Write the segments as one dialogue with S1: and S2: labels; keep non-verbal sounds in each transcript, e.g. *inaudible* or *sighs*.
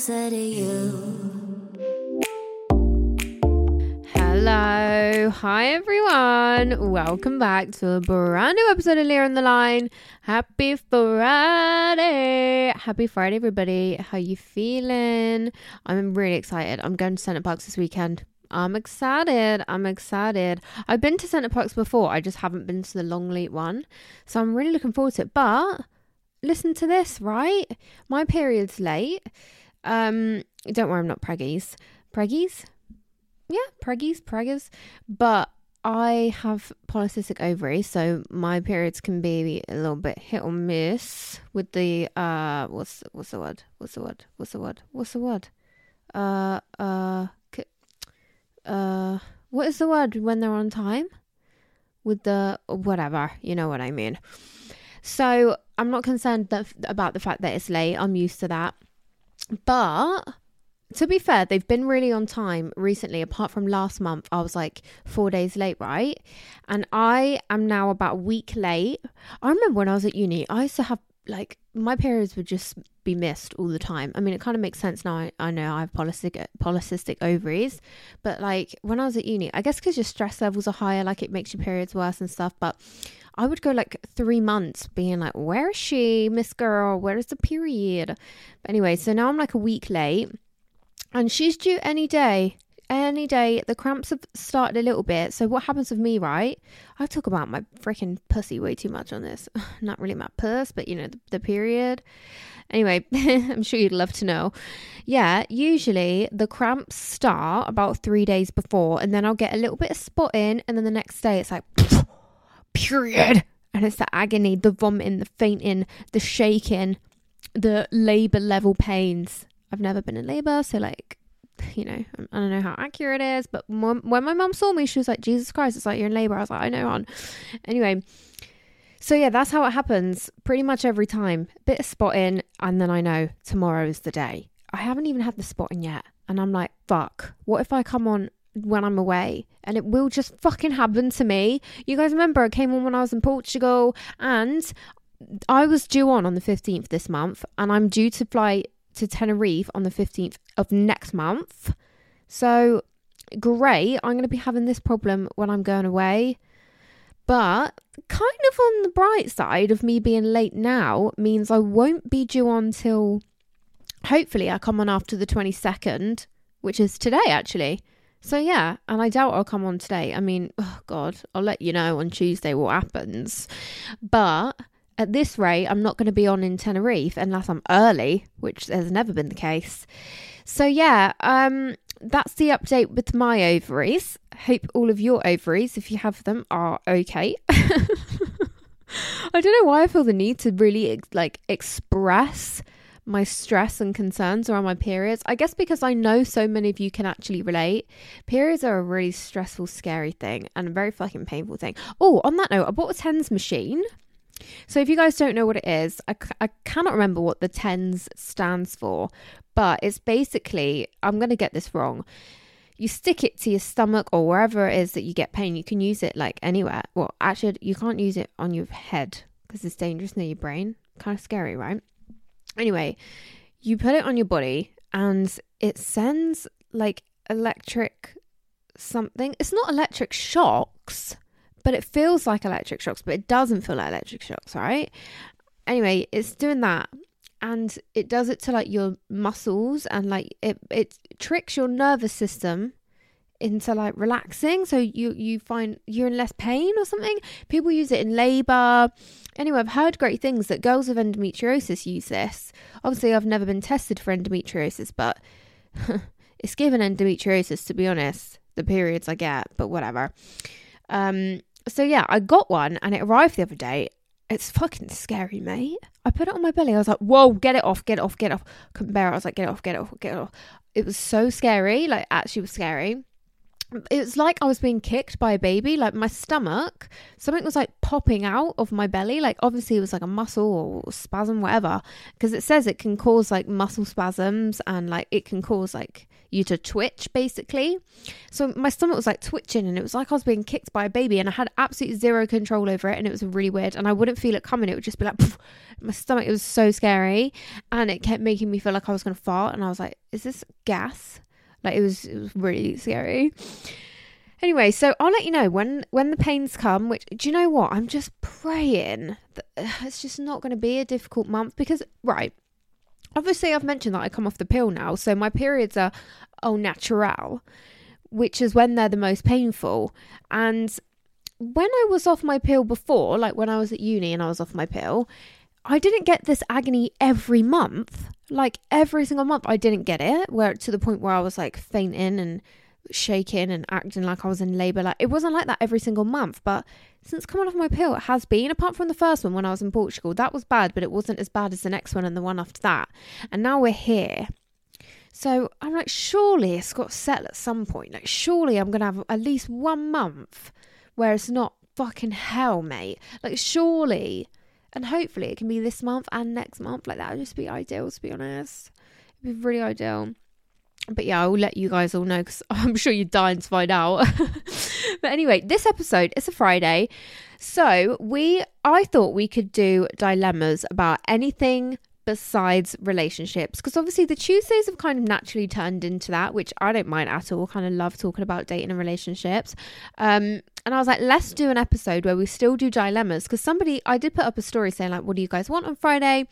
S1: Closer to you.
S2: Hello, hi everyone. Welcome back to a brand new episode of Leah on the Line. Happy Friday. Happy Friday, everybody. How you feeling? I'm really excited. I'm going to Center Parcs this weekend. I'm excited. I'm excited. I've been to Center Parcs before. I just haven't been to the Longleat one. So I'm really looking forward to it. But listen to this, right? My period's late. Um, don't worry, I'm not preggies. Preggies? Yeah, preggies, preggers. But I have polycystic ovaries, so my periods can be a little bit hit or miss with the uh what's what's the word? What's the word? What's the word? What's the word? Uh uh uh what is the word when they're on time? With the whatever, you know what I mean. So I'm not concerned that, about the fact that it's late. I'm used to that. But to be fair, they've been really on time recently. Apart from last month, I was like four days late, right? And I am now about a week late. I remember when I was at uni, I used to have like my periods would just be missed all the time. I mean, it kind of makes sense now. I, I know I have polycystic, polycystic ovaries, but like when I was at uni, I guess because your stress levels are higher, like it makes your periods worse and stuff. But I would go like three months being like, where is she, Miss Girl? Where is the period? But anyway, so now I'm like a week late and she's due any day. Any day. The cramps have started a little bit. So what happens with me, right? I talk about my freaking pussy way too much on this. *laughs* Not really my puss, but you know, the, the period. Anyway, *laughs* I'm sure you'd love to know. Yeah, usually the cramps start about three days before, and then I'll get a little bit of spotting, and then the next day it's like, *laughs* period. And it's the agony, the vomiting, the fainting, the shaking, the labor level pains. I've never been in labor, so like, you know, um, I don't know how accurate it is, but mom, when my mom saw me, she was like, Jesus Christ, it's like you're in labor. I was like, I know, on. Anyway, so yeah, that's how it happens pretty much every time. Bit of spotting, and then I know tomorrow is the day. I haven't even had the spotting yet, and I'm like, fuck, what if I come on when I'm away and it will just fucking happen to me? You guys remember I came on when I was in Portugal, and I was due on on the 15th this month, and I'm due to fly to Tenerife on the 15th of next month. So, great. I'm going to be having this problem when I'm going away. But kind of on the bright side of me being late now means I won't be due on till hopefully I come on after the 22nd, which is today actually. So yeah, and I doubt I'll come on today. I mean, oh God, I'll let you know on Tuesday what happens. But at this rate, I'm not going to be on in Tenerife unless I'm early, which has never been the case. So yeah, um, that's the update with my ovaries. Hope all of your ovaries, if you have them, are okay. *laughs* I don't know why I feel the need to really like express my stress and concerns around my periods. I guess because I know so many of you can actually relate. Periods are a really stressful, scary thing and a very fucking painful thing. Oh, on that note, I bought a tens machine. So if you guys don't know what it is, I, I cannot remember what the tens stands for, but it's basically, I'm going to get this wrong. You stick it to your stomach or wherever it is that you get pain. You can use it like anywhere. Well, actually, you can't use it on your head because it's dangerous near your brain. Kind of scary, right? Anyway, you put it on your body and it sends like electric something. It's not electric shocks, but it feels like electric shocks, but it doesn't feel like electric shocks, right? Anyway, it's doing that and it does it to like your muscles and like it it tricks your nervous system into like relaxing. So you you find you're in less pain or something. People use it in labor. Anyway i've heard great things that girls with endometriosis use this. Obviously i've never been tested for endometriosis but *laughs* it's given endometriosis to be honest the periods i get but whatever. Um so yeah i got one and it arrived the other day. It's fucking scary mate. I put it on my belly. I was like whoa get it off get it off get it off. Couldn't bear it. I was like get it off get it off get it off. It was so scary. Like actually was scary. It was like I was being kicked by a baby. Like my stomach, something was like popping out of my belly. Like obviously it was like a muscle or spasm, whatever. Because it says it can cause like muscle spasms and like it can cause like you to twitch basically. So my stomach was like twitching and it was like I was being kicked by a baby and I had absolutely zero control over it and it was really weird and I wouldn't feel it coming. It would just be like poof. my stomach. It was so scary and it kept making me feel like I was gonna fart and I was like, is this gas? Like it was, it was really scary. Anyway, so I'll let you know when when the pains come. Which do you know what? I'm just praying that it's just not going to be a difficult month because right. Obviously, I've mentioned that I come off the pill now, so my periods are au natural, which is when they're the most painful. And when I was off my pill before, like when I was at uni and I was off my pill, I didn't get this agony every month. Like every single month, I didn't get it. Where to the point where I was like fainting and shaking and acting like I was in labor. Like it wasn't like that every single month. But since coming off my pill, it has been. Apart from the first one when I was in Portugal, that was bad, but it wasn't as bad as the next one and the one after that. And now we're here. So I'm like, surely it's got to settle at some point. Like, surely I'm gonna have at least one month where it's not fucking hell, mate. Like, surely and hopefully it can be this month and next month. Like that would just be ideal, to be honest. It'd be really ideal. But yeah, I will let you guys all know because *laughs* I'm sure you're dying to find out. *laughs* but anyway, this episode is a Friday. So we I thought we could do dilemmas about anything besides relationships because obviously the Tuesdays have kind of naturally turned into that, which I don't mind at all. Kind of love talking about dating and relationships. Um, and I was like, let's do an episode where we still do dilemmas because somebody I did put up a story saying like, what do you guys want on Friday?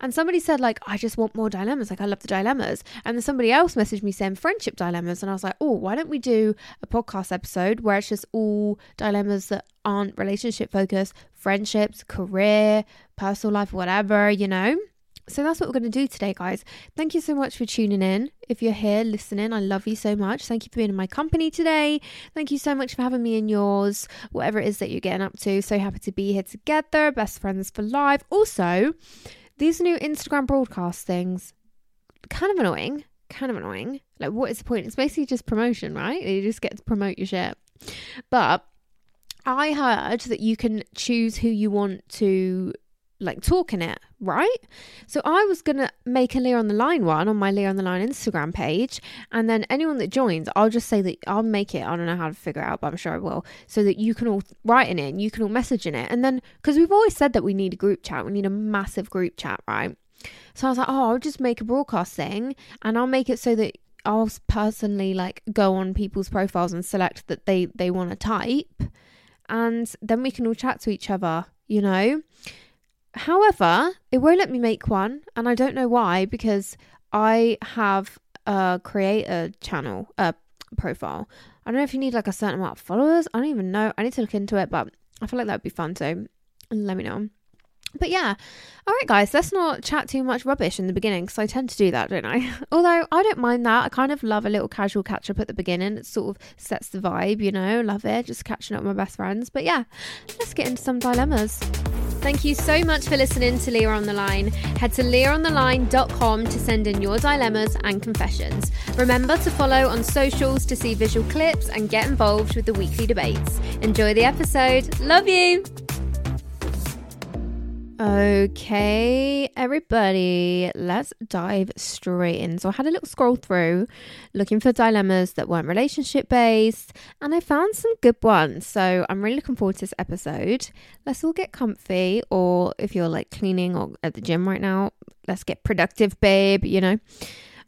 S2: And somebody said like, I just want more dilemmas. Like I love the dilemmas. And then somebody else messaged me saying friendship dilemmas, and I was like, oh, why don't we do a podcast episode where it's just all dilemmas that aren't relationship focused, friendships, career, personal life, whatever, you know? So that's what we're going to do today, guys. Thank you so much for tuning in. If you're here listening, I love you so much. Thank you for being in my company today. Thank you so much for having me in yours, whatever it is that you're getting up to. So happy to be here together, best friends for life. Also, these new Instagram broadcast things, kind of annoying. Kind of annoying. Like, what is the point? It's basically just promotion, right? You just get to promote your shit. But I heard that you can choose who you want to like talking it, right? So I was gonna make a Leah on the Line one on my Leah on the Line Instagram page, and then anyone that joins, I'll just say that I'll make it. I don't know how to figure it out, but I'm sure I will, so that you can all write in it, and you can all message in it, and then because we've always said that we need a group chat, we need a massive group chat, right? So I was like, oh, I'll just make a broadcast thing, and I'll make it so that I'll personally like go on people's profiles and select that they they want to type, and then we can all chat to each other, you know. However, it won't let me make one, and I don't know why because I have a creator channel, a profile. I don't know if you need like a certain amount of followers. I don't even know. I need to look into it, but I feel like that would be fun. So let me know. But yeah, all right, guys, let's not chat too much rubbish in the beginning because I tend to do that, don't I? *laughs* Although I don't mind that. I kind of love a little casual catch up at the beginning. It sort of sets the vibe, you know, love it. Just catching up with my best friends. But yeah, let's get into some dilemmas. Thank you so much for listening to Leah on the Line. Head to leahontheline.com to send in your dilemmas and confessions. Remember to follow on socials to see visual clips and get involved with the weekly debates. Enjoy the episode. Love you. Okay, everybody, let's dive straight in. So, I had a little scroll through looking for dilemmas that weren't relationship based, and I found some good ones. So, I'm really looking forward to this episode. Let's all get comfy, or if you're like cleaning or at the gym right now, let's get productive, babe, you know.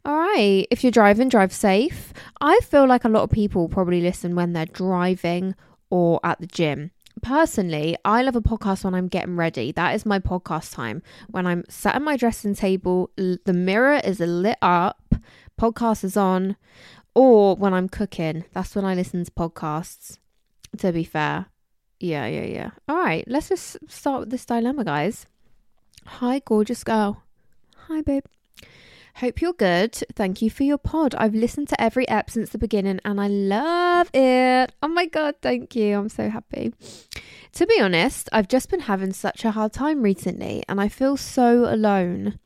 S2: All right. If you're driving, drive safe. I feel like a lot of people probably listen when they're driving or at the gym. Personally, I love a podcast when I'm getting ready. That is my podcast time. When I'm sat at my dressing table, the mirror is lit up, podcast is on, or when I'm cooking. That's when I listen to podcasts, to be fair. Yeah, yeah, yeah. All right, let's just start with this dilemma, guys. Hi, gorgeous girl. Hi, babe. Hope you're good. Thank you for your pod. I've listened to every ep since the beginning and I love it. Oh my God, thank you. I'm so happy. To be honest, I've just been having such a hard time recently and I feel so alone.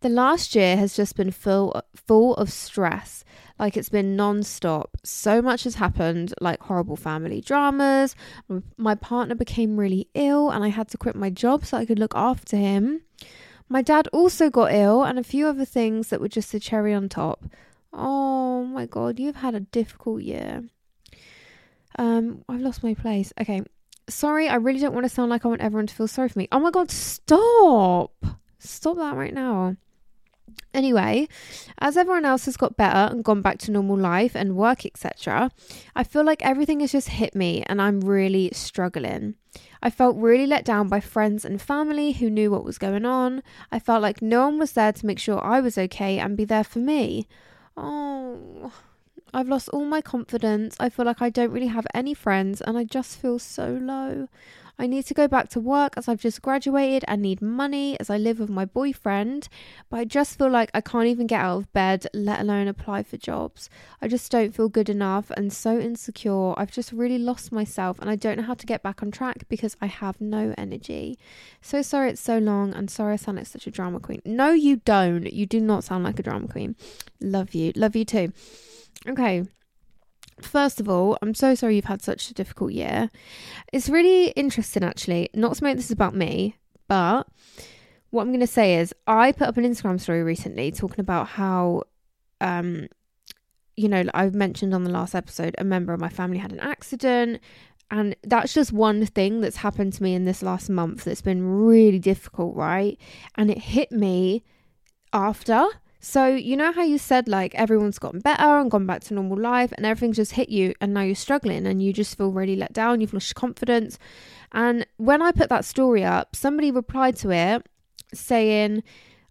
S2: The last year has just been full full of stress. Like it's been non-stop. So much has happened, like horrible family dramas. My partner became really ill and I had to quit my job so I could look after him. My dad also got ill, and a few other things that were just a cherry on top. Oh my god, you've had a difficult year. Um, I've lost my place. Okay, sorry, I really don't want to sound like I want everyone to feel sorry for me. Oh my god, stop! Stop that right now. Anyway, as everyone else has got better and gone back to normal life and work, etc., I feel like everything has just hit me and I'm really struggling. I felt really let down by friends and family who knew what was going on. I felt like no one was there to make sure I was okay and be there for me. Oh, I've lost all my confidence. I feel like I don't really have any friends and I just feel so low. I need to go back to work as I've just graduated and need money as I live with my boyfriend, but I just feel like I can't even get out of bed, let alone apply for jobs. I just don't feel good enough and so insecure. I've just really lost myself and I don't know how to get back on track because I have no energy. So sorry it's so long and sorry I sound like such a drama queen. No, you don't. You do not sound like a drama queen. Love you. Love you too. Okay. First of all, I'm so sorry you've had such a difficult year. It's really interesting, actually. Not to make this about me, but what I'm going to say is I put up an Instagram story recently talking about how, um, you know, I've mentioned on the last episode, a member of my family had an accident. And that's just one thing that's happened to me in this last month that's been really difficult, right? And it hit me after so, you know how you said like everyone's gotten better and gone back to normal life and everything's just hit you and now you're struggling and you just feel really let down, you've lost confidence. And when I put that story up, somebody replied to it saying,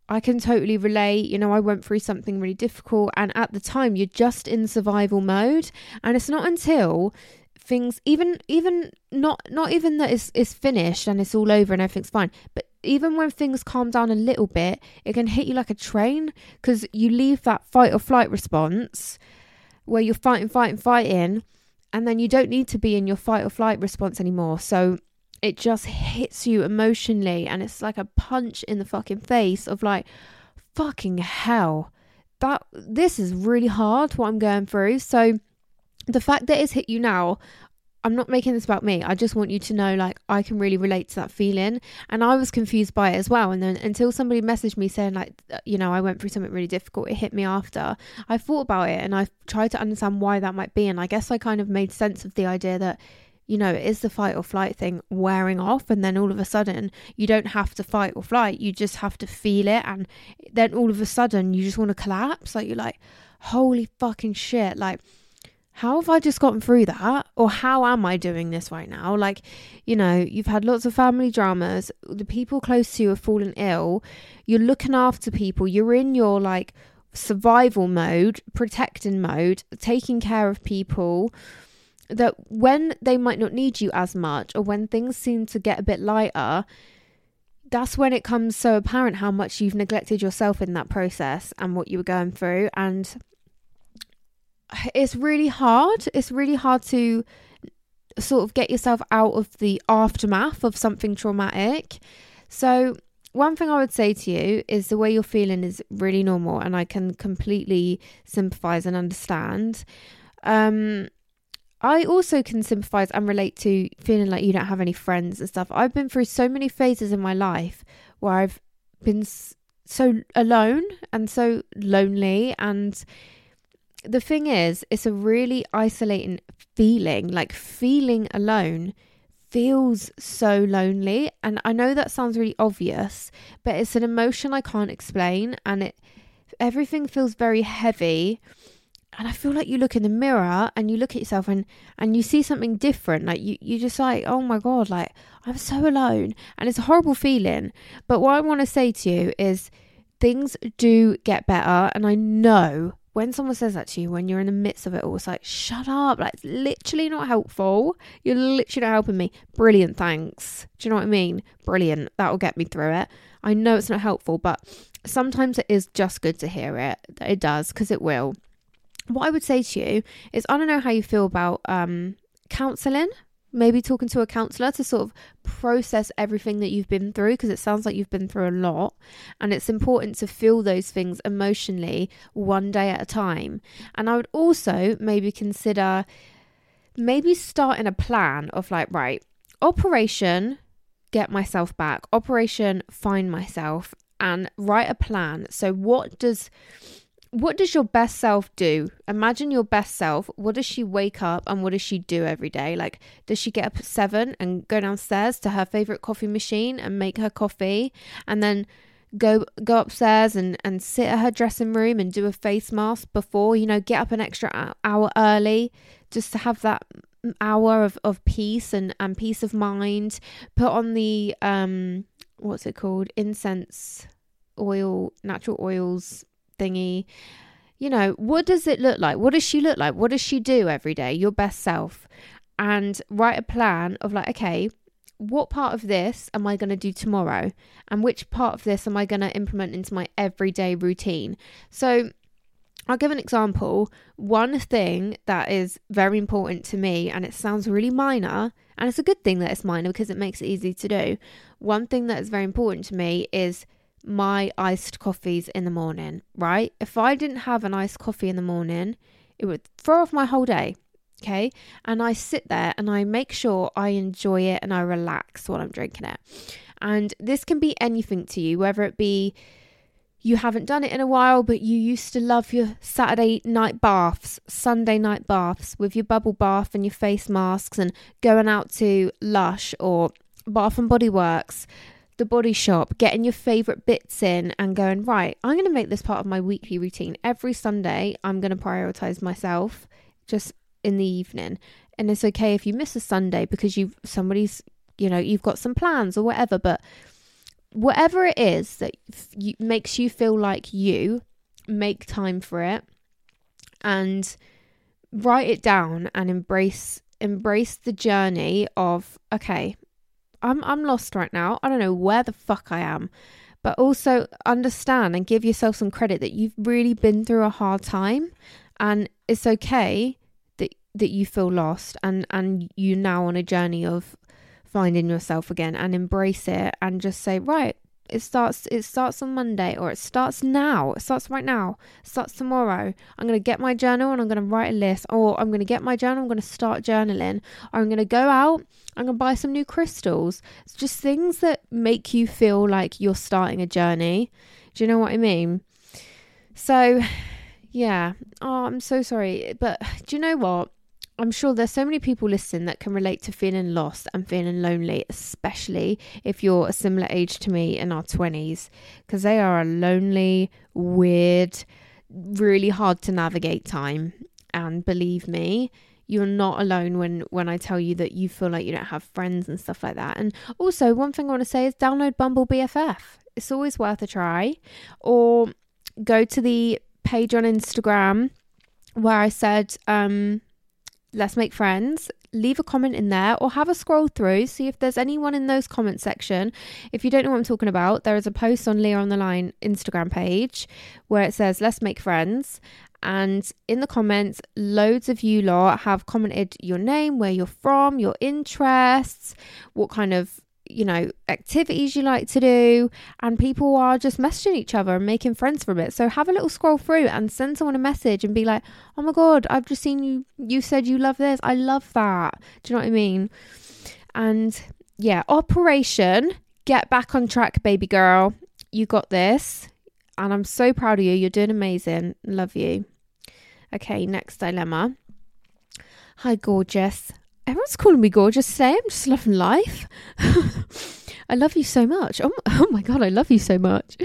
S2: I can totally relate. You know, I went through something really difficult, and at the time, you're just in survival mode. And it's not until things even even not not even that it's, it's finished and it's all over and everything's fine but even when things calm down a little bit it can hit you like a train because you leave that fight or flight response where you're fighting fighting fighting and then you don't need to be in your fight or flight response anymore. So it just hits you emotionally and it's like a punch in the fucking face of like fucking hell. That this is really hard what i'm going through. So the fact that it's hit you now I'm not making this about me. I just want you to know, like, I can really relate to that feeling. And I was confused by it as well. And then until somebody messaged me saying, like, uh, you know, I went through something really difficult, it hit me after, I thought about it and I tried to understand why that might be. And I guess I kind of made sense of the idea that, you know, it is the fight or flight thing wearing off. And then all of a sudden, you don't have to fight or flight. You just have to feel it. And then all of a sudden, you just want to collapse. Like, you're like, holy fucking shit. Like, how have I just gotten through that? Or how am I doing this right now? Like, you know, you've had lots of family dramas, the people close to you have fallen ill, you're looking after people, you're in your like survival mode, protecting mode, taking care of people. That when they might not need you as much, or when things seem to get a bit lighter, that's when it comes so apparent how much you've neglected yourself in that process and what you were going through. And it's really hard. It's really hard to sort of get yourself out of the aftermath of something traumatic. So, one thing I would say to you is the way you're feeling is really normal, and I can completely sympathize and understand. Um, I also can sympathize and relate to feeling like you don't have any friends and stuff. I've been through so many phases in my life where I've been so alone and so lonely and the thing is, it's a really isolating feeling. Like feeling alone feels so lonely. And I know that sounds really obvious, but it's an emotion I can't explain. And it, everything feels very heavy and I feel like you look in the mirror and you look at yourself and and you see something different. Like you you just like, oh my god, like I'm so alone, and it's a horrible feeling. But what I want to say to you is, things do get better, and I know when someone says that to you when you're in the midst of it all, it's like, shut up. Like, it's literally not helpful. You're literally not helping me. Brilliant, thanks. Do you know what I mean? Brilliant. That'll get me through it. I know it's not helpful, but sometimes it is just good to hear it. It does, because it will what I would say to you is I don't know how you feel about um, counseling. Maybe talking to a counselor to sort of process everything that you've been through because it sounds like you've been through a lot. And it's important to feel those things emotionally one day at a time. And I would also maybe consider maybe starting a plan of like, right, operation, get myself back, operation, find myself, and write a plan. So, what does what does your best self do? Imagine your best self. What does she wake up and what does she do every day? Like, does she get up at seven and go downstairs to her favorite coffee machine and make her coffee and then go go upstairs and, and sit at her dressing room and do a face mask before, you know, get up an extra hour early just to have that hour of, of peace and, and peace of mind. Put on the, um, what's it called? Incense oil, natural oils thingy. You know, what does it look like? What does she look like? What does she do every day? Your best self. And write a plan of like, okay, what part of this am I going to do tomorrow? And which part of this am I going to implement into my everyday routine? So, I'll give an example. One thing that is very important to me, and it sounds really minor, and it's a good thing that it's minor because it makes it easy to do. One thing that is very important to me is my iced coffees in the morning, right? If I didn't have an iced coffee in the morning, it would throw off my whole day. Okay. And I sit there and I make sure I enjoy it and I relax while I'm drinking it. And this can be anything to you, whether it be you haven't done it in a while, but you used to love your Saturday night baths, Sunday night baths with your bubble bath and your face masks and going out to Lush or Bath and Body Works the body shop, getting your favorite bits in and going, right, I'm going to make this part of my weekly routine. Every Sunday, I'm going to prioritize myself just in the evening. And it's okay if you miss a Sunday because you've somebody's, you know, you've got some plans or whatever, but whatever it is that f- makes you feel like you, make time for it and write it down and embrace embrace the journey of okay I'm I'm lost right now. I don't know where the fuck I am. But also understand and give yourself some credit that you've really been through a hard time and it's okay that that you feel lost and and you now on a journey of finding yourself again and embrace it and just say right it starts it starts on Monday or it starts now. It starts right now. It starts tomorrow. I'm gonna get my journal and I'm gonna write a list. Or I'm gonna get my journal, I'm gonna start journaling. Or I'm gonna go out, I'm gonna buy some new crystals. It's just things that make you feel like you're starting a journey. Do you know what I mean? So *sighs* yeah. Oh, I'm so sorry. But *sighs* do you know what? I'm sure there's so many people listening that can relate to feeling lost and feeling lonely, especially if you're a similar age to me in our 20s, because they are a lonely, weird, really hard to navigate time. And believe me, you're not alone when when I tell you that you feel like you don't have friends and stuff like that. And also, one thing I want to say is download Bumble BFF. It's always worth a try, or go to the page on Instagram where I said um Let's Make Friends, leave a comment in there or have a scroll through, see if there's anyone in those comment section. If you don't know what I'm talking about, there is a post on Leah on the Line Instagram page where it says Let's Make Friends. And in the comments, loads of you lot have commented your name, where you're from, your interests, what kind of you know, activities you like to do, and people are just messaging each other and making friends from it. So have a little scroll through and send someone a message and be like, "Oh my god, I've just seen you. You said you love this. I love that." Do you know what I mean? And yeah, operation get back on track, baby girl. You got this, and I'm so proud of you. You're doing amazing. Love you. Okay, next dilemma. Hi, gorgeous everyone's calling me gorgeous today. I'm just loving life. *laughs* I love you so much. Oh, *laughs* oh my god, I love you so much.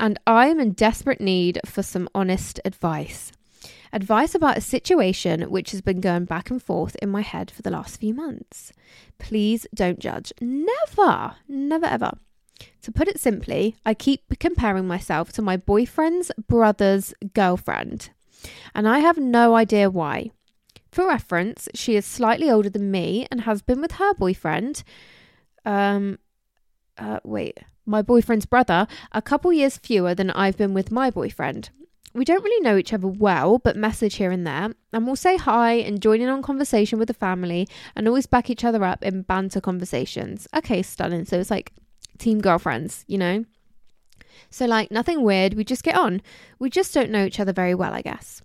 S2: and I am in desperate need for some honest advice. Advice about a situation which has been going back and forth in my head for the last few months. Please don't judge. Never, never ever. To put it simply, I keep comparing myself to my boyfriend's brother's girlfriend, and I have no idea why. For reference, she is slightly older than me and has been with her boyfriend. Um, uh, wait, my boyfriend's brother, a couple years fewer than I've been with my boyfriend. We don't really know each other well, but message here and there, and we'll say hi and join in on conversation with the family and always back each other up in banter conversations. Okay, stunning. So it's like team girlfriends, you know? So, like, nothing weird. We just get on. We just don't know each other very well, I guess.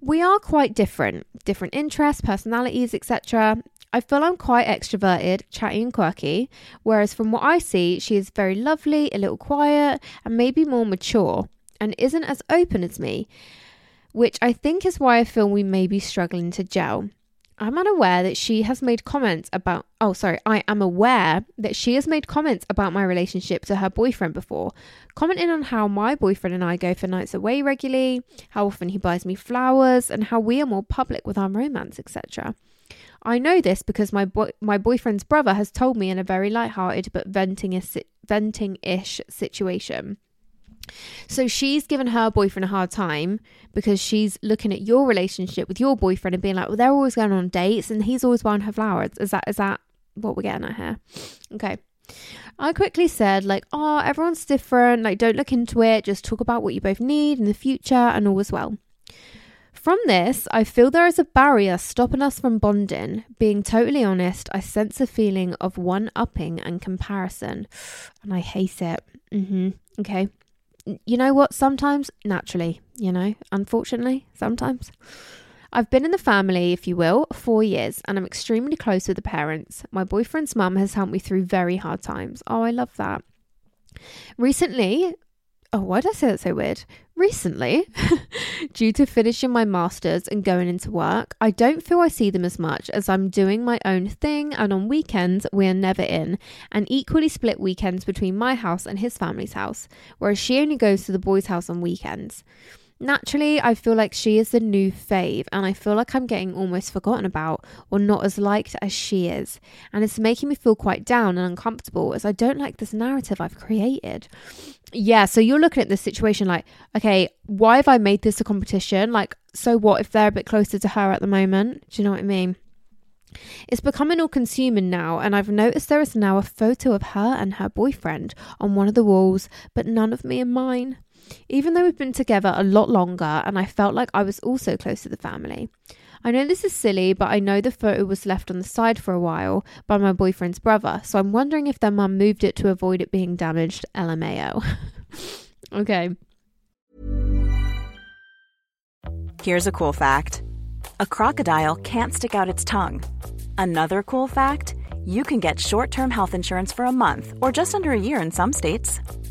S2: We are quite different, different interests, personalities, etc. I feel I'm quite extroverted, chatty, and quirky, whereas from what I see, she is very lovely, a little quiet, and maybe more mature, and isn't as open as me, which I think is why I feel we may be struggling to gel. I'm unaware that she has made comments about, oh, sorry, I am aware that she has made comments about my relationship to her boyfriend before, commenting on how my boyfriend and I go for nights away regularly, how often he buys me flowers, and how we are more public with our romance, etc. I know this because my my boyfriend's brother has told me in a very light-hearted but venting venting-ish situation. So she's given her boyfriend a hard time because she's looking at your relationship with your boyfriend and being like, well, they're always going on dates and he's always buying her flowers. Is that is that what we're getting at here? Okay. I quickly said, like, oh, everyone's different. Like, don't look into it. Just talk about what you both need in the future and all as well. From this, I feel there is a barrier stopping us from bonding. Being totally honest, I sense a feeling of one upping and comparison, and I hate it. Mm-hmm. Okay you know what? Sometimes, naturally, you know, unfortunately, sometimes. I've been in the family, if you will, four years, and I'm extremely close with the parents. My boyfriend's mum has helped me through very hard times. Oh, I love that. Recently, oh, why did I say that so weird? Recently, *laughs* due to finishing my master's and going into work, I don't feel I see them as much as I'm doing my own thing, and on weekends, we are never in, and equally split weekends between my house and his family's house, whereas she only goes to the boys' house on weekends. Naturally, I feel like she is the new fave, and I feel like I'm getting almost forgotten about or not as liked as she is. And it's making me feel quite down and uncomfortable as I don't like this narrative I've created. Yeah, so you're looking at this situation like, okay, why have I made this a competition? Like, so what if they're a bit closer to her at the moment? Do you know what I mean? It's becoming all consuming now, and I've noticed there is now a photo of her and her boyfriend on one of the walls, but none of me and mine even though we've been together a lot longer and I felt like I was also close to the family. I know this is silly, but I know the photo was left on the side for a while by my boyfriend's brother, so I'm wondering if their mum moved it to avoid it being damaged. LMAO. *laughs* okay.
S3: Here's a cool fact a crocodile can't stick out its tongue. Another cool fact you can get short term health insurance for a month or just under a year in some states.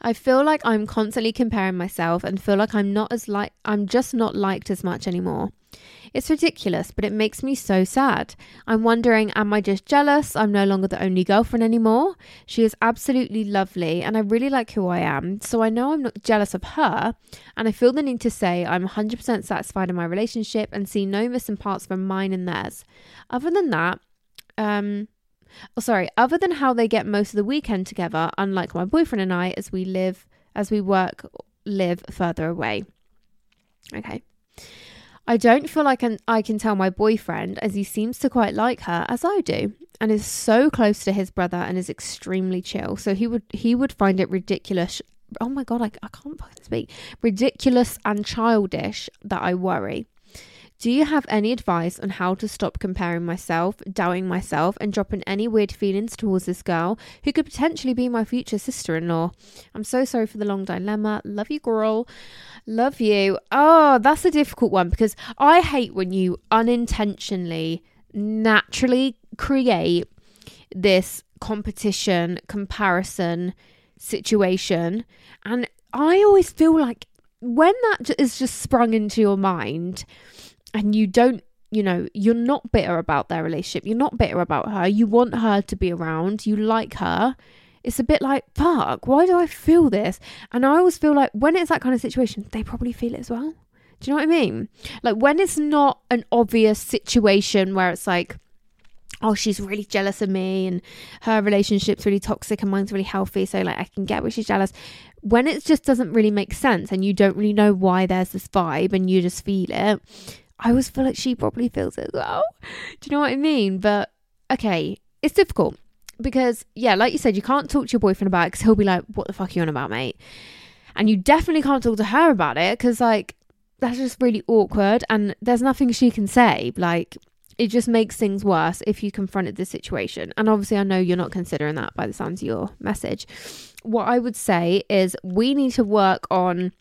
S2: I feel like I'm constantly comparing myself and feel like I'm not as like I'm just not liked as much anymore. It's ridiculous, but it makes me so sad. I'm wondering, am I just jealous? I'm no longer the only girlfriend anymore. She is absolutely lovely and I really like who I am. So I know I'm not jealous of her. And I feel the need to say I'm 100% satisfied in my relationship and see no missing parts from mine and theirs. Other than that, um, oh sorry, other than how they get most of the weekend together, unlike my boyfriend and I, as we live, as we work, live further away. Okay. I don't feel like an, I can tell my boyfriend, as he seems to quite like her, as I do, and is so close to his brother and is extremely chill. So he would he would find it ridiculous. Oh my god, I, I can't fucking speak. Ridiculous and childish that I worry. Do you have any advice on how to stop comparing myself, doubting myself, and dropping any weird feelings towards this girl who could potentially be my future sister in law? I'm so sorry for the long dilemma. Love you, girl. Love you. Oh, that's a difficult one because I hate when you unintentionally, naturally create this competition, comparison situation. And I always feel like when that is just sprung into your mind, and you don't you know, you're not bitter about their relationship. You're not bitter about her. You want her to be around. You like her. It's a bit like, fuck, why do I feel this? And I always feel like when it's that kind of situation, they probably feel it as well. Do you know what I mean? Like when it's not an obvious situation where it's like, oh, she's really jealous of me and her relationship's really toxic and mine's really healthy. So, like, I can get why she's jealous. When it just doesn't really make sense and you don't really know why there's this vibe and you just feel it, I always feel like she probably feels it as well. Do you know what I mean? But okay, it's difficult because, yeah, like you said, you can't talk to your boyfriend about it because he'll be like, what the fuck are you on about, mate? And you definitely can't talk to her about it because, like, that's just really awkward and there's nothing she can say. Like, it just makes things worse if you confronted the situation. And obviously, I know you're not considering that by the sounds of your message. What I would say is we need to work on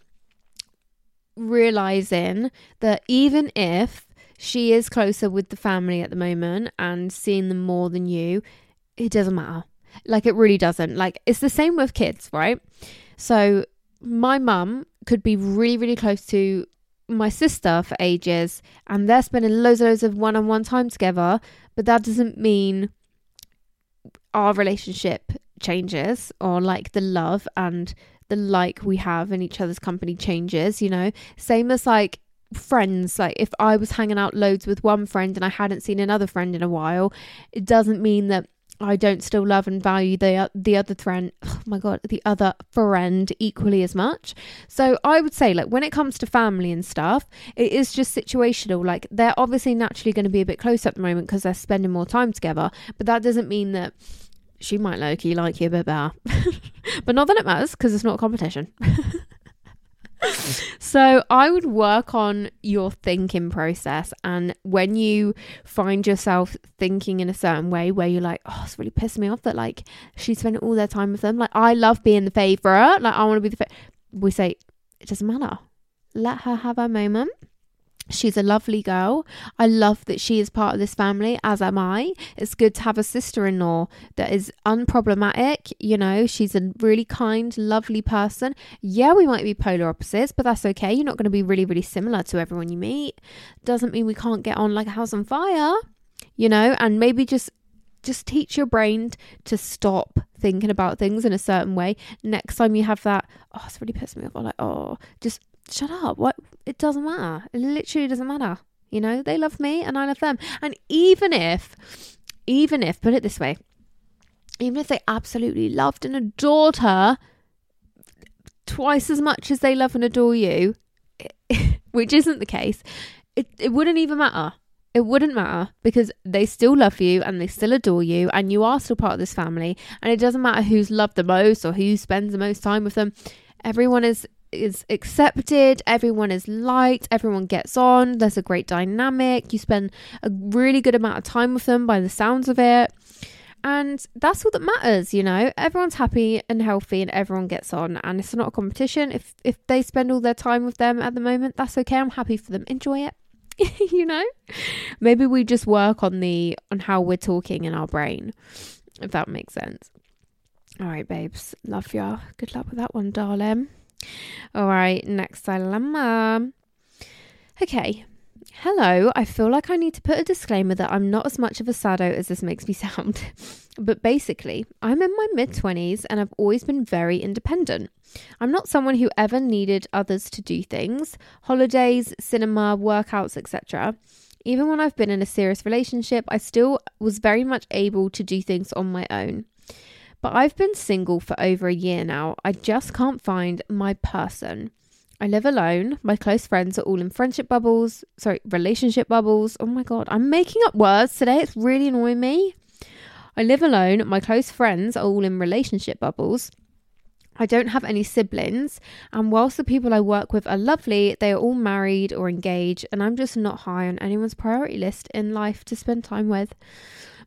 S2: realizing that even if she is closer with the family at the moment and seeing them more than you, it doesn't matter. Like, it really doesn't. Like, it's the same with kids, right? So, my mum could be really, really close to my sister for ages, and they're spending loads and loads of one on one time together, but that doesn't mean our relationship changes or like the love and the like we have in each other's company changes, you know? Same as like friends. Like if I was hanging out loads with one friend and I hadn't seen another friend in a while, it doesn't mean that I don't still love and value the the other friend. Oh my god, the other friend equally as much. So I would say, like when it comes to family and stuff, it is just situational. Like they're obviously naturally going to be a bit closer at the moment because they're spending more time together, but that doesn't mean that she might low key like you a bit better. *laughs* but not that it matters because it's not a competition. *laughs* so I would work on your thinking process. And when you find yourself thinking in a certain way where you're like, oh, it's really pissing me off that like she's spending all their time with them. Like, I love being the favorite. Like, I want to be the favorite. We say, it doesn't matter. Let her have her moment. She's a lovely girl. I love that she is part of this family, as am I. It's good to have a sister in law that is unproblematic. You know, she's a really kind, lovely person. Yeah, we might be polar opposites, but that's okay. You're not going to be really, really similar to everyone you meet. Doesn't mean we can't get on like a house on fire, you know, and maybe just just teach your brain to stop thinking about things in a certain way. Next time you have that, oh, it's really pissed me off. I'm like, oh, just shut up. What? It doesn't matter. It literally doesn't matter. You know, they love me and I love them. And even if, even if, put it this way, even if they absolutely loved and adored her twice as much as they love and adore you, *laughs* which isn't the case, it, it wouldn't even matter. It wouldn't matter because they still love you and they still adore you, and you are still part of this family. And it doesn't matter who's loved the most or who spends the most time with them everyone is is accepted, everyone is liked, everyone gets on, there's a great dynamic, you spend a really good amount of time with them by the sounds of it. And that's all that matters, you know. Everyone's happy and healthy and everyone gets on and it's not a competition. If if they spend all their time with them at the moment, that's okay. I'm happy for them. Enjoy it. *laughs* you know? Maybe we just work on the on how we're talking in our brain. If that makes sense. All right, babes. Love ya. Good luck with that one, darling. All right, next dilemma. Okay. Hello, I feel like I need to put a disclaimer that I'm not as much of a sado as this makes me *laughs* sound. but basically, I'm in my mid 20s and I've always been very independent. I'm not someone who ever needed others to do things holidays, cinema, workouts, etc. Even when I've been in a serious relationship, I still was very much able to do things on my own. But I've been single for over a year now. I just can't find my person. I live alone. My close friends are all in friendship bubbles, sorry, relationship bubbles. Oh my God, I'm making up words today. It's really annoying me. I live alone. My close friends are all in relationship bubbles. I don't have any siblings, and whilst the people I work with are lovely, they are all married or engaged, and I'm just not high on anyone's priority list in life to spend time with.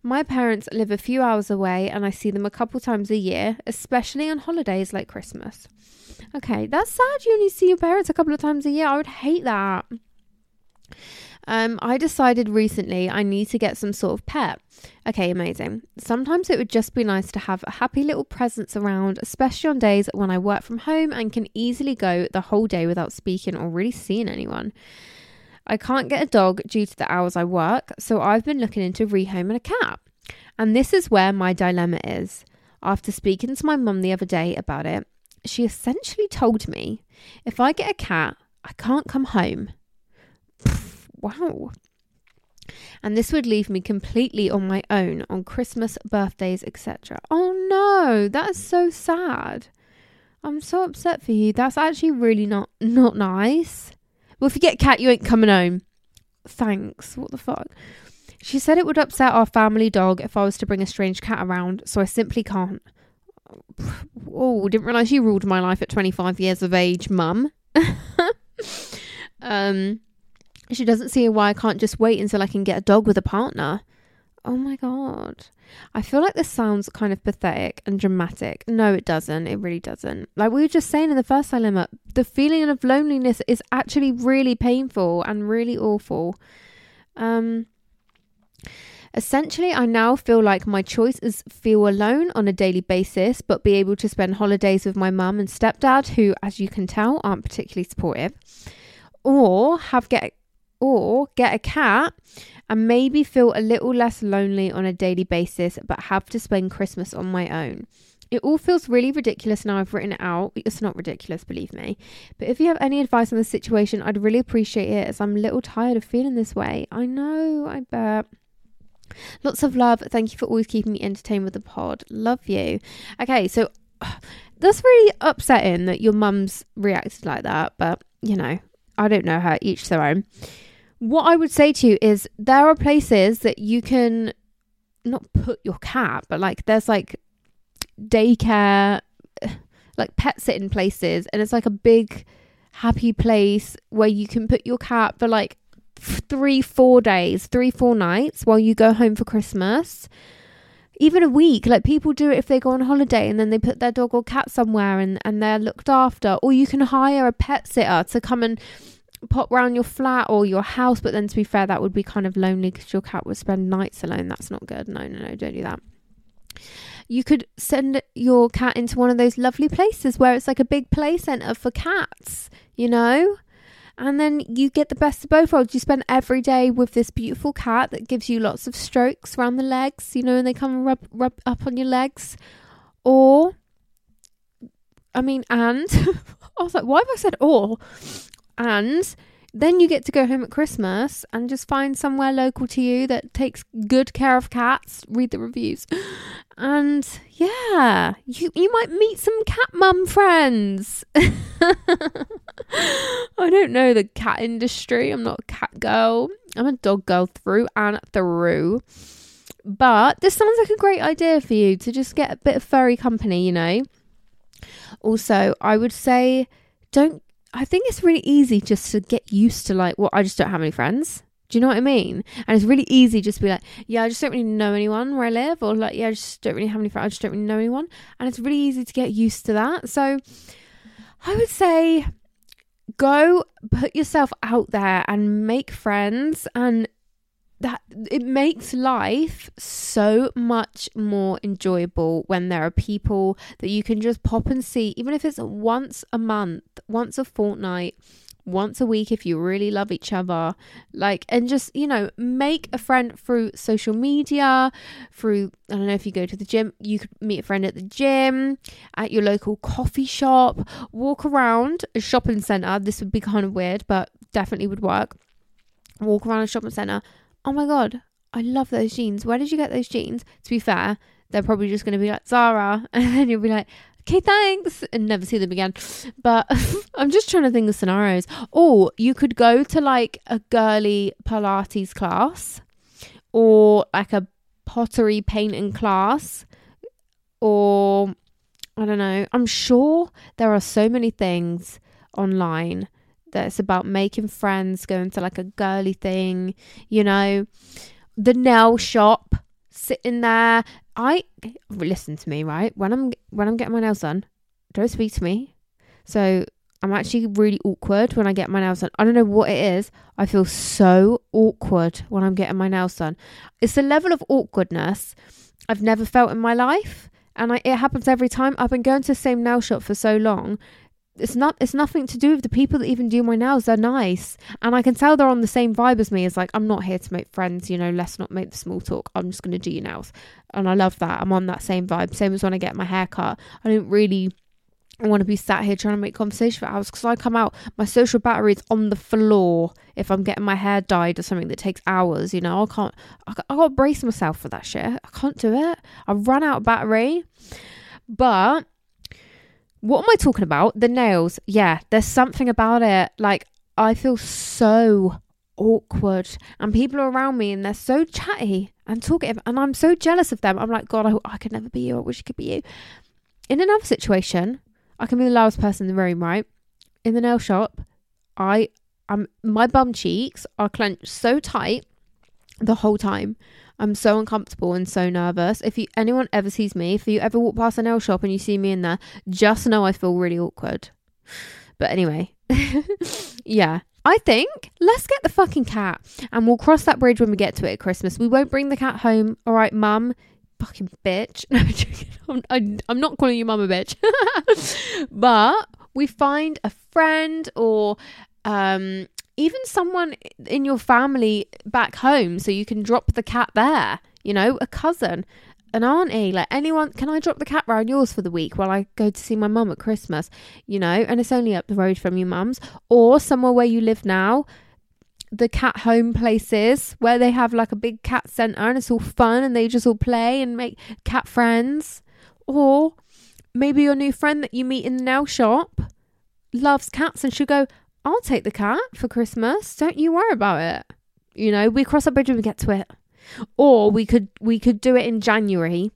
S2: My parents live a few hours away, and I see them a couple times a year, especially on holidays like Christmas. Okay, that's sad you only see your parents a couple of times a year. I would hate that. Um, I decided recently I need to get some sort of pet. Okay, amazing. Sometimes it would just be nice to have a happy little presence around, especially on days when I work from home and can easily go the whole day without speaking or really seeing anyone. I can't get a dog due to the hours I work, so I've been looking into rehoming a cat. And this is where my dilemma is. After speaking to my mum the other day about it, she essentially told me if I get a cat, I can't come home. wow. And this would leave me completely on my own on Christmas, birthdays, etc. Oh no, that is so sad. I'm so upset for you. That's actually really not not nice. Well, if you get cat, you ain't coming home. Thanks. What the fuck? She said it would upset our family dog if I was to bring a strange cat around, so I simply can't. *sighs* Oh, didn't realise you ruled my life at 25 years of age, mum. *laughs* um, she doesn't see why I can't just wait until I can get a dog with a partner. Oh my god. I feel like this sounds kind of pathetic and dramatic. No, it doesn't. It really doesn't. Like we were just saying in the first dilemma, the feeling of loneliness is actually really painful and really awful. Um Essentially, I now feel like my choice is feel alone on a daily basis, but be able to spend holidays with my mum and stepdad, who, as you can tell, aren't particularly supportive, or have get or get a cat and maybe feel a little less lonely on a daily basis, but have to spend Christmas on my own. It all feels really ridiculous now I've written it out. It's not ridiculous, believe me. But if you have any advice on the situation, I'd really appreciate it as I'm a little tired of feeling this way. I know, I bet. Lots of love. Thank you for always keeping me entertained with the pod. Love you. Okay, so *sighs* that's really upsetting that your mum's reacted like that, but you know, I don't know her, each their own what I would say to you is there are places that you can not put your cat, but like there's like daycare, *sighs* like pet sitting places, and it's like a big happy place where you can put your cat for like three, four days, three, four nights while you go home for Christmas. Even a week, like people do it if they go on holiday and then they put their dog or cat somewhere and, and they're looked after. Or you can hire a pet sitter to come and pop round your flat or your house. But then, to be fair, that would be kind of lonely because your cat would spend nights alone. That's not good. No, no, no, don't do that. You could send your cat into one of those lovely places where it's like a big play center for cats, you know? And then you get the best of both worlds. You spend every day with this beautiful cat that gives you lots of strokes around the legs, you know, and they come and rub, rub up on your legs. Or, I mean, and *laughs* I was like, why have I said or? And then you get to go home at Christmas and just find somewhere local to you that takes good care of cats. Read the reviews. *gasps* And yeah, you you might meet some cat mum friends. *laughs* I don't know the cat industry. I'm not a cat girl. I'm a dog girl through and through. But this sounds like a great idea for you to just get a bit of furry company, you know. Also, I would say don't I think it's really easy just to get used to like, well, I just don't have any friends. Do you know what I mean? And it's really easy just to be like, yeah, I just don't really know anyone where I live, or like, yeah, I just don't really have any friends. I just don't really know anyone. And it's really easy to get used to that. So I would say go put yourself out there and make friends and that it makes life so much more enjoyable when there are people that you can just pop and see even if it's once a month once a fortnight once a week if you really love each other. Like and just you know make a friend through social media through i don't know if you go to the gym you could meet a friend at the gym at your local coffee shop walk around a shopping center this would be kind of weird but definitely would work. Walk around a shopping center oh my god i love those jeans where did you get those jeans to be fair they're probably just going to be like zara *laughs* and then you'll be like okay, thanks, and never see them again. But *laughs* I'm just trying to think of scenarios. Or you could go to like a girly Pilates class or like a pottery painting class or I don't know. I'm sure there are so many things online that's about making friends, going to like a girly thing, you know, the nail shop, sitting there. I listen to me, right? When I'm when I'm getting my nails done, don't speak to me. So I'm actually really awkward when I get my nails done. I don't know what it is. I feel so awkward when I'm getting my nails done. It's a level of awkwardness I've never felt in my life. And I, it happens every time. I've been going to the same nail shop for so long. It's not. It's nothing to do with the people that even do my nails. They're nice, and I can tell they're on the same vibe as me. It's like I'm not here to make friends. You know, let's not make the small talk. I'm just going to do your nails, and I love that. I'm on that same vibe. Same as when I get my hair cut. I don't really want to be sat here trying to make conversation for hours because I come out, my social battery is on the floor if I'm getting my hair dyed or something that takes hours. You know, I can't, I, I got to brace myself for that shit. I can't do it. I run out of battery. But what am I talking about? The nails. Yeah, there's something about it. Like, I feel so awkward and people are around me and they're so chatty and talkative and I'm so jealous of them. I'm like, God, I, I could never be you. I wish it could be you. In another situation, I can be the loudest person in the room, right? In the nail shop, I am my bum cheeks are clenched so tight the whole time. I'm so uncomfortable and so nervous. If you anyone ever sees me, if you ever walk past a nail shop and you see me in there, just know I feel really awkward. But anyway, *laughs* yeah. I think let's get the fucking cat and we'll cross that bridge when we get to it at Christmas. We won't bring the cat home. All right, mum fucking bitch. *laughs* No, I'm, I'm not calling you mum a bitch. *laughs* but we find a friend or um, even someone in your family back home so you can drop the cat there, you know, a cousin, an auntie, like anyone. Can I drop the cat round yours for the week while I go to see my mum at Christmas, you know, and it's only up the road from your mum's or somewhere where you live now the cat home places where they have like a big cat center and it's all fun and they just all play and make cat friends. Or maybe your new friend that you meet in the nail shop loves cats and she'll go, I'll take the cat for Christmas. Don't you worry about it. You know, we cross a bridge when we get to it. Or we could we could do it in January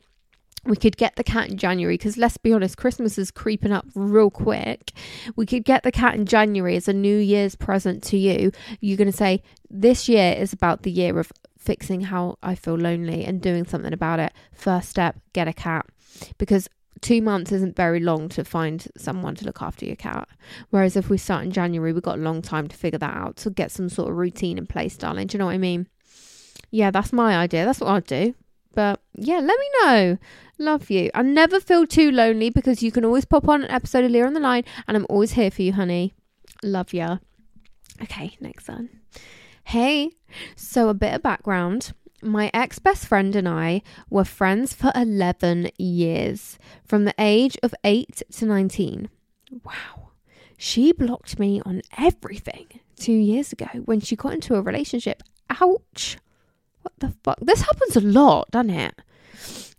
S2: we could get the cat in January because let's be honest, Christmas is creeping up real quick. We could get the cat in January as a New Year's present to you. You're going to say, This year is about the year of fixing how I feel lonely and doing something about it. First step, get a cat. Because two months isn't very long to find someone to look after your cat. Whereas if we start in January, we've got a long time to figure that out. So get some sort of routine in place, darling. Do you know what I mean? Yeah, that's my idea. That's what I'd do. But yeah, let me know. Love you. I never feel too lonely because you can always pop on an episode of Leah on the Line and I'm always here for you, honey. Love ya. Okay, next one. Hey, so a bit of background. My ex best friend and I were friends for 11 years, from the age of 8 to 19. Wow. She blocked me on everything two years ago when she got into a relationship. Ouch. What the fuck? This happens a lot, doesn't it?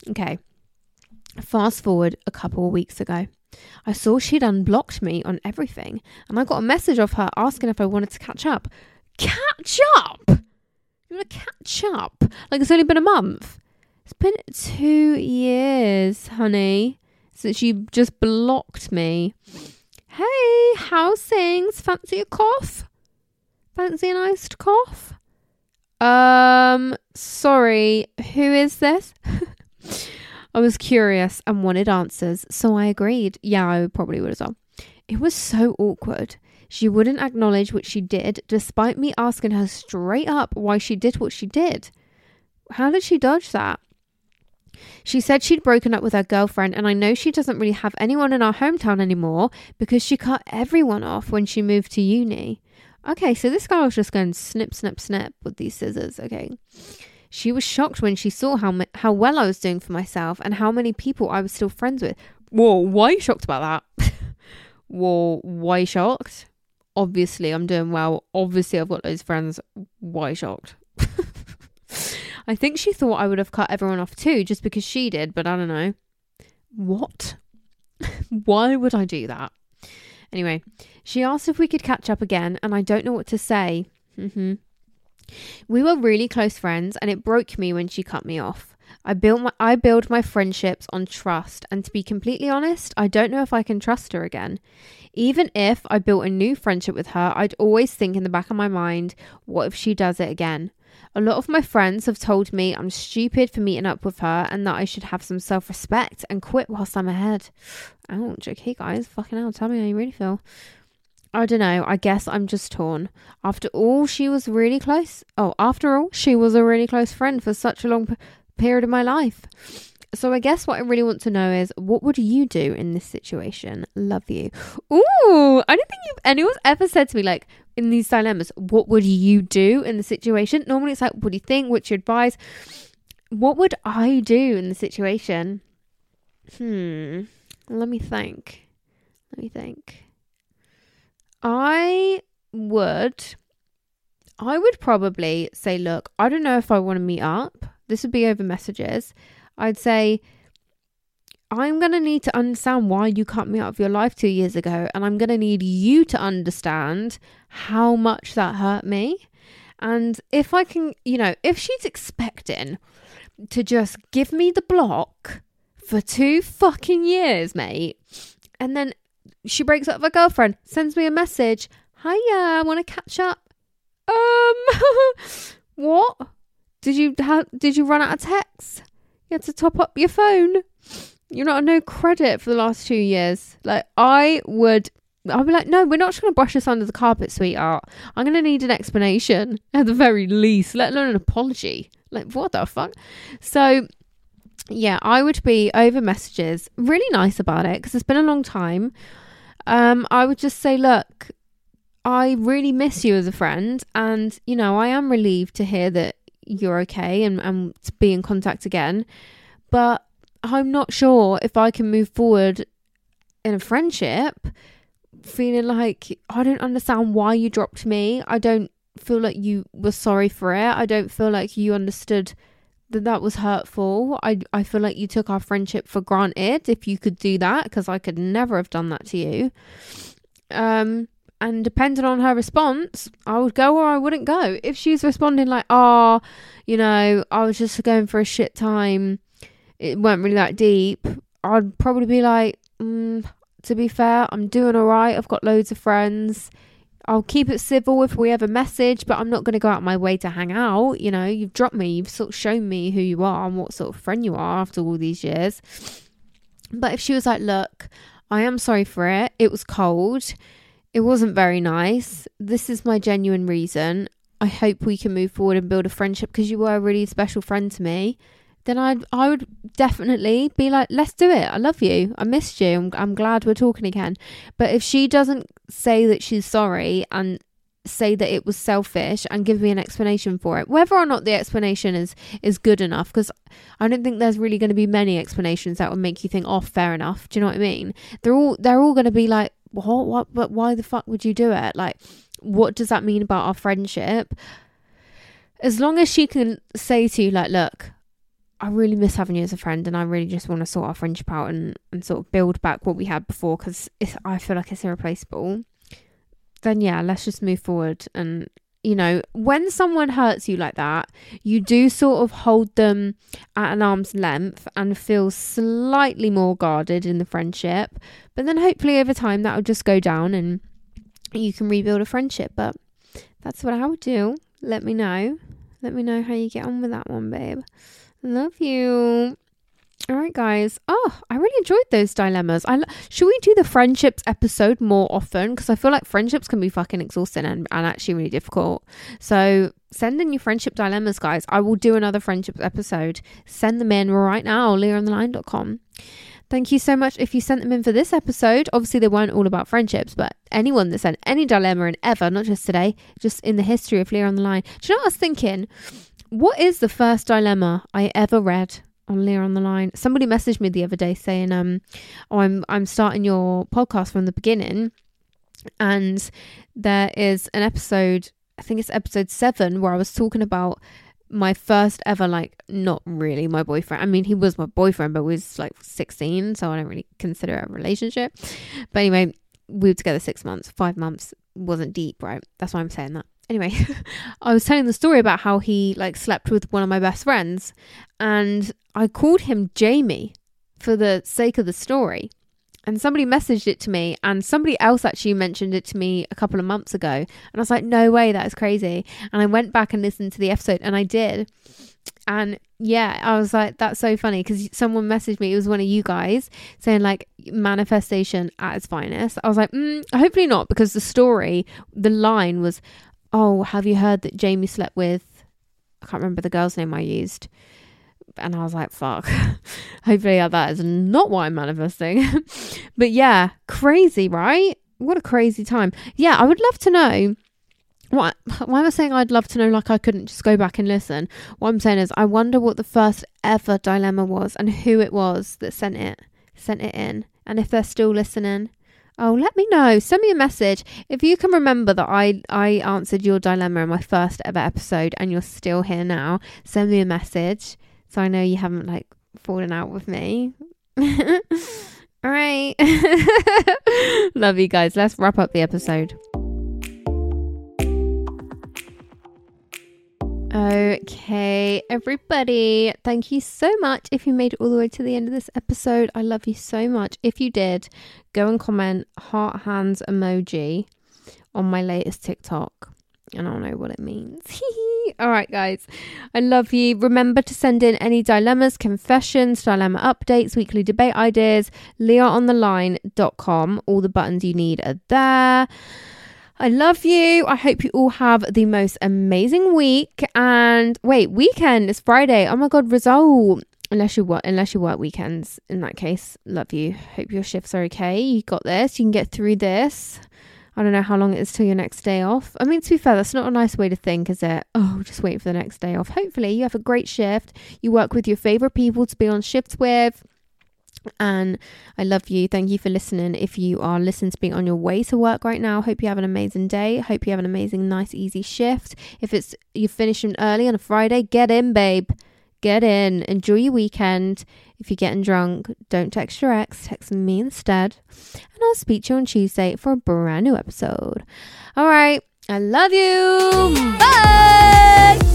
S2: Okay. Fast forward a couple of weeks ago. I saw she'd unblocked me on everything, and I got a message of her asking if I wanted to catch up. Catch up? You want to catch up? Like it's only been a month. It's been two years, honey. since you just blocked me. Hey, how's things? Fancy a cough? Fancy an iced cough? Um, sorry, who is this? *laughs* I was curious and wanted answers, so I agreed. Yeah, I probably would as well. It was so awkward. She wouldn't acknowledge what she did, despite me asking her straight up why she did what she did. How did she dodge that? She said she'd broken up with her girlfriend, and I know she doesn't really have anyone in our hometown anymore because she cut everyone off when she moved to uni. Okay, so this guy was just going snip, snip, snip with these scissors. Okay. She was shocked when she saw how how well I was doing for myself and how many people I was still friends with. Whoa, why are you shocked about that? *laughs* Whoa, why shocked? Obviously, I'm doing well. Obviously, I've got those friends. Why shocked? *laughs* I think she thought I would have cut everyone off too, just because she did, but I don't know. What? *laughs* Why would I do that? Anyway, she asked if we could catch up again, and I don't know what to say. Mm-hmm. We were really close friends, and it broke me when she cut me off. I built my I build my friendships on trust, and to be completely honest, I don't know if I can trust her again. Even if I built a new friendship with her, I'd always think in the back of my mind, what if she does it again? A lot of my friends have told me I'm stupid for meeting up with her and that I should have some self respect and quit whilst I'm ahead. Ouch, okay, guys, fucking hell, tell me how you really feel. I don't know, I guess I'm just torn. After all, she was really close. Oh, after all, she was a really close friend for such a long period of my life. So I guess what I really want to know is what would you do in this situation? Love you. Ooh, I don't think you've anyone's ever said to me like in these dilemmas, what would you do in the situation? Normally it's like, what do you think? What's your advice? What would I do in the situation? Hmm. Let me think. Let me think. I would I would probably say, look, I don't know if I want to meet up. This would be over messages. I'd say, I'm going to need to understand why you cut me out of your life two years ago. And I'm going to need you to understand how much that hurt me. And if I can, you know, if she's expecting to just give me the block for two fucking years, mate, and then she breaks up with her girlfriend, sends me a message, hiya, I want to catch up. Um, *laughs* what? Did you ha- did you run out of text? You had to top up your phone. You're not on no credit for the last two years. Like I would I'd be like, no, we're not just going to brush this under the carpet, sweetheart. I'm going to need an explanation *laughs* at the very least, let alone an apology. Like, what the fuck? So, yeah, I would be over messages, really nice about it because it's been a long time. Um, I would just say, look, I really miss you as a friend, and you know, I am relieved to hear that you're okay and, and to be in contact again. But I'm not sure if I can move forward in a friendship feeling like I don't understand why you dropped me. I don't feel like you were sorry for it. I don't feel like you understood that that was hurtful. I I feel like you took our friendship for granted if you could do that because I could never have done that to you. Um and depending on her response, I would go or I wouldn't go. If she's responding like, "Oh, you know, I was just going for a shit time. It weren't really that deep." I'd probably be like, mm, "To be fair, I'm doing all right. I've got loads of friends. I'll keep it civil if we have a message, but I'm not going to go out my way to hang out. You know, you've dropped me. You've sort of shown me who you are and what sort of friend you are after all these years." But if she was like, "Look, I am sorry for it. It was cold." It wasn't very nice. This is my genuine reason. I hope we can move forward and build a friendship because you were a really special friend to me. Then I'd I would definitely be like, let's do it. I love you. I missed you. I'm, I'm glad we're talking again. But if she doesn't say that she's sorry and say that it was selfish and give me an explanation for it whether or not the explanation is is good enough because i don't think there's really going to be many explanations that would make you think oh fair enough do you know what i mean they're all they're all going to be like what what but why the fuck would you do it like what does that mean about our friendship as long as she can say to you like look I really miss having you as a friend, and I really just want to sort our friendship out and, and sort of build back what we had before because I feel like it's irreplaceable. Then, yeah, let's just move forward and, you know, when someone hurts you like that, you do sort of hold them at an arm's length and feel slightly more guarded in the friendship. But then hopefully over time that will just go down and you can rebuild a friendship. But that's what I would do. Let me know. Let me know how you get on with that one, babe. Love you. All right, guys. Oh, I really enjoyed those dilemmas. I lo- should we do the friendships episode more often because I feel like friendships can be fucking exhausting and, and actually really difficult. So send in your friendship dilemmas, guys. I will do another friendships episode. Send them in right now, leahontheline.com. Thank you so much if you sent them in for this episode. Obviously, they weren't all about friendships, but anyone that sent any dilemma in ever, not just today, just in the history of Leah on the Line. Do you know what I was thinking? What is the first dilemma I ever read on Leah on the Line? Somebody messaged me the other day saying, um, oh, I'm, I'm starting your podcast from the beginning. And there is an episode, I think it's episode seven, where I was talking about my first ever like not really my boyfriend i mean he was my boyfriend but we was like 16 so i don't really consider it a relationship but anyway we were together six months five months wasn't deep right that's why i'm saying that anyway *laughs* i was telling the story about how he like slept with one of my best friends and i called him jamie for the sake of the story. And somebody messaged it to me and somebody else actually mentioned it to me a couple of months ago. And i was like no way that is crazy. And i went back and listened to the episode and i did. And yeah i was like that's so funny because someone messaged me it was one of you guys saying like manifestation at its finest. I was like mm, hopefully not because the story the line was oh have you heard that jamie slept with i can't remember the girl's name i used and I was like, fuck. *laughs* Hopefully that is not what I'm manifesting. *laughs* but yeah, crazy, right? What a crazy time. Yeah, I would love to know. What why am I saying I'd love to know like I couldn't just go back and listen? What I'm saying is I wonder what the first ever dilemma was and who it was that sent it sent it in. And if they're still listening. Oh, let me know. Send me a message. If you can remember that I, I answered your dilemma in my first ever episode and you're still here now, send me a message so I know you haven't like fallen out with me. *laughs* All right. *laughs* Love you guys. Let's wrap up the episode. Okay, everybody, thank you so much if you made it all the way to the end of this episode. I love you so much. If you did, go and comment heart hands emoji on my latest TikTok. And I don't know what it means. *laughs* All right, guys. I love you. Remember to send in any dilemmas, confessions, dilemma updates, weekly debate ideas, leahontheline.com. All the buttons you need are there. I love you. I hope you all have the most amazing week. And wait, weekend is Friday. Oh my god, result. Unless you work, unless you work weekends. In that case, love you. Hope your shifts are okay. You got this. You can get through this. I don't know how long it is till your next day off. I mean, to be fair, that's not a nice way to think, is it? Oh, just wait for the next day off. Hopefully, you have a great shift. You work with your favorite people to be on shifts with. And I love you. Thank you for listening. If you are listening to me on your way to work right now, hope you have an amazing day. Hope you have an amazing, nice, easy shift. If it's you're finishing early on a Friday, get in, babe. Get in. Enjoy your weekend. If you're getting drunk, don't text your ex, text me instead. And I'll speak to you on Tuesday for a brand new episode. All right. I love you. Bye.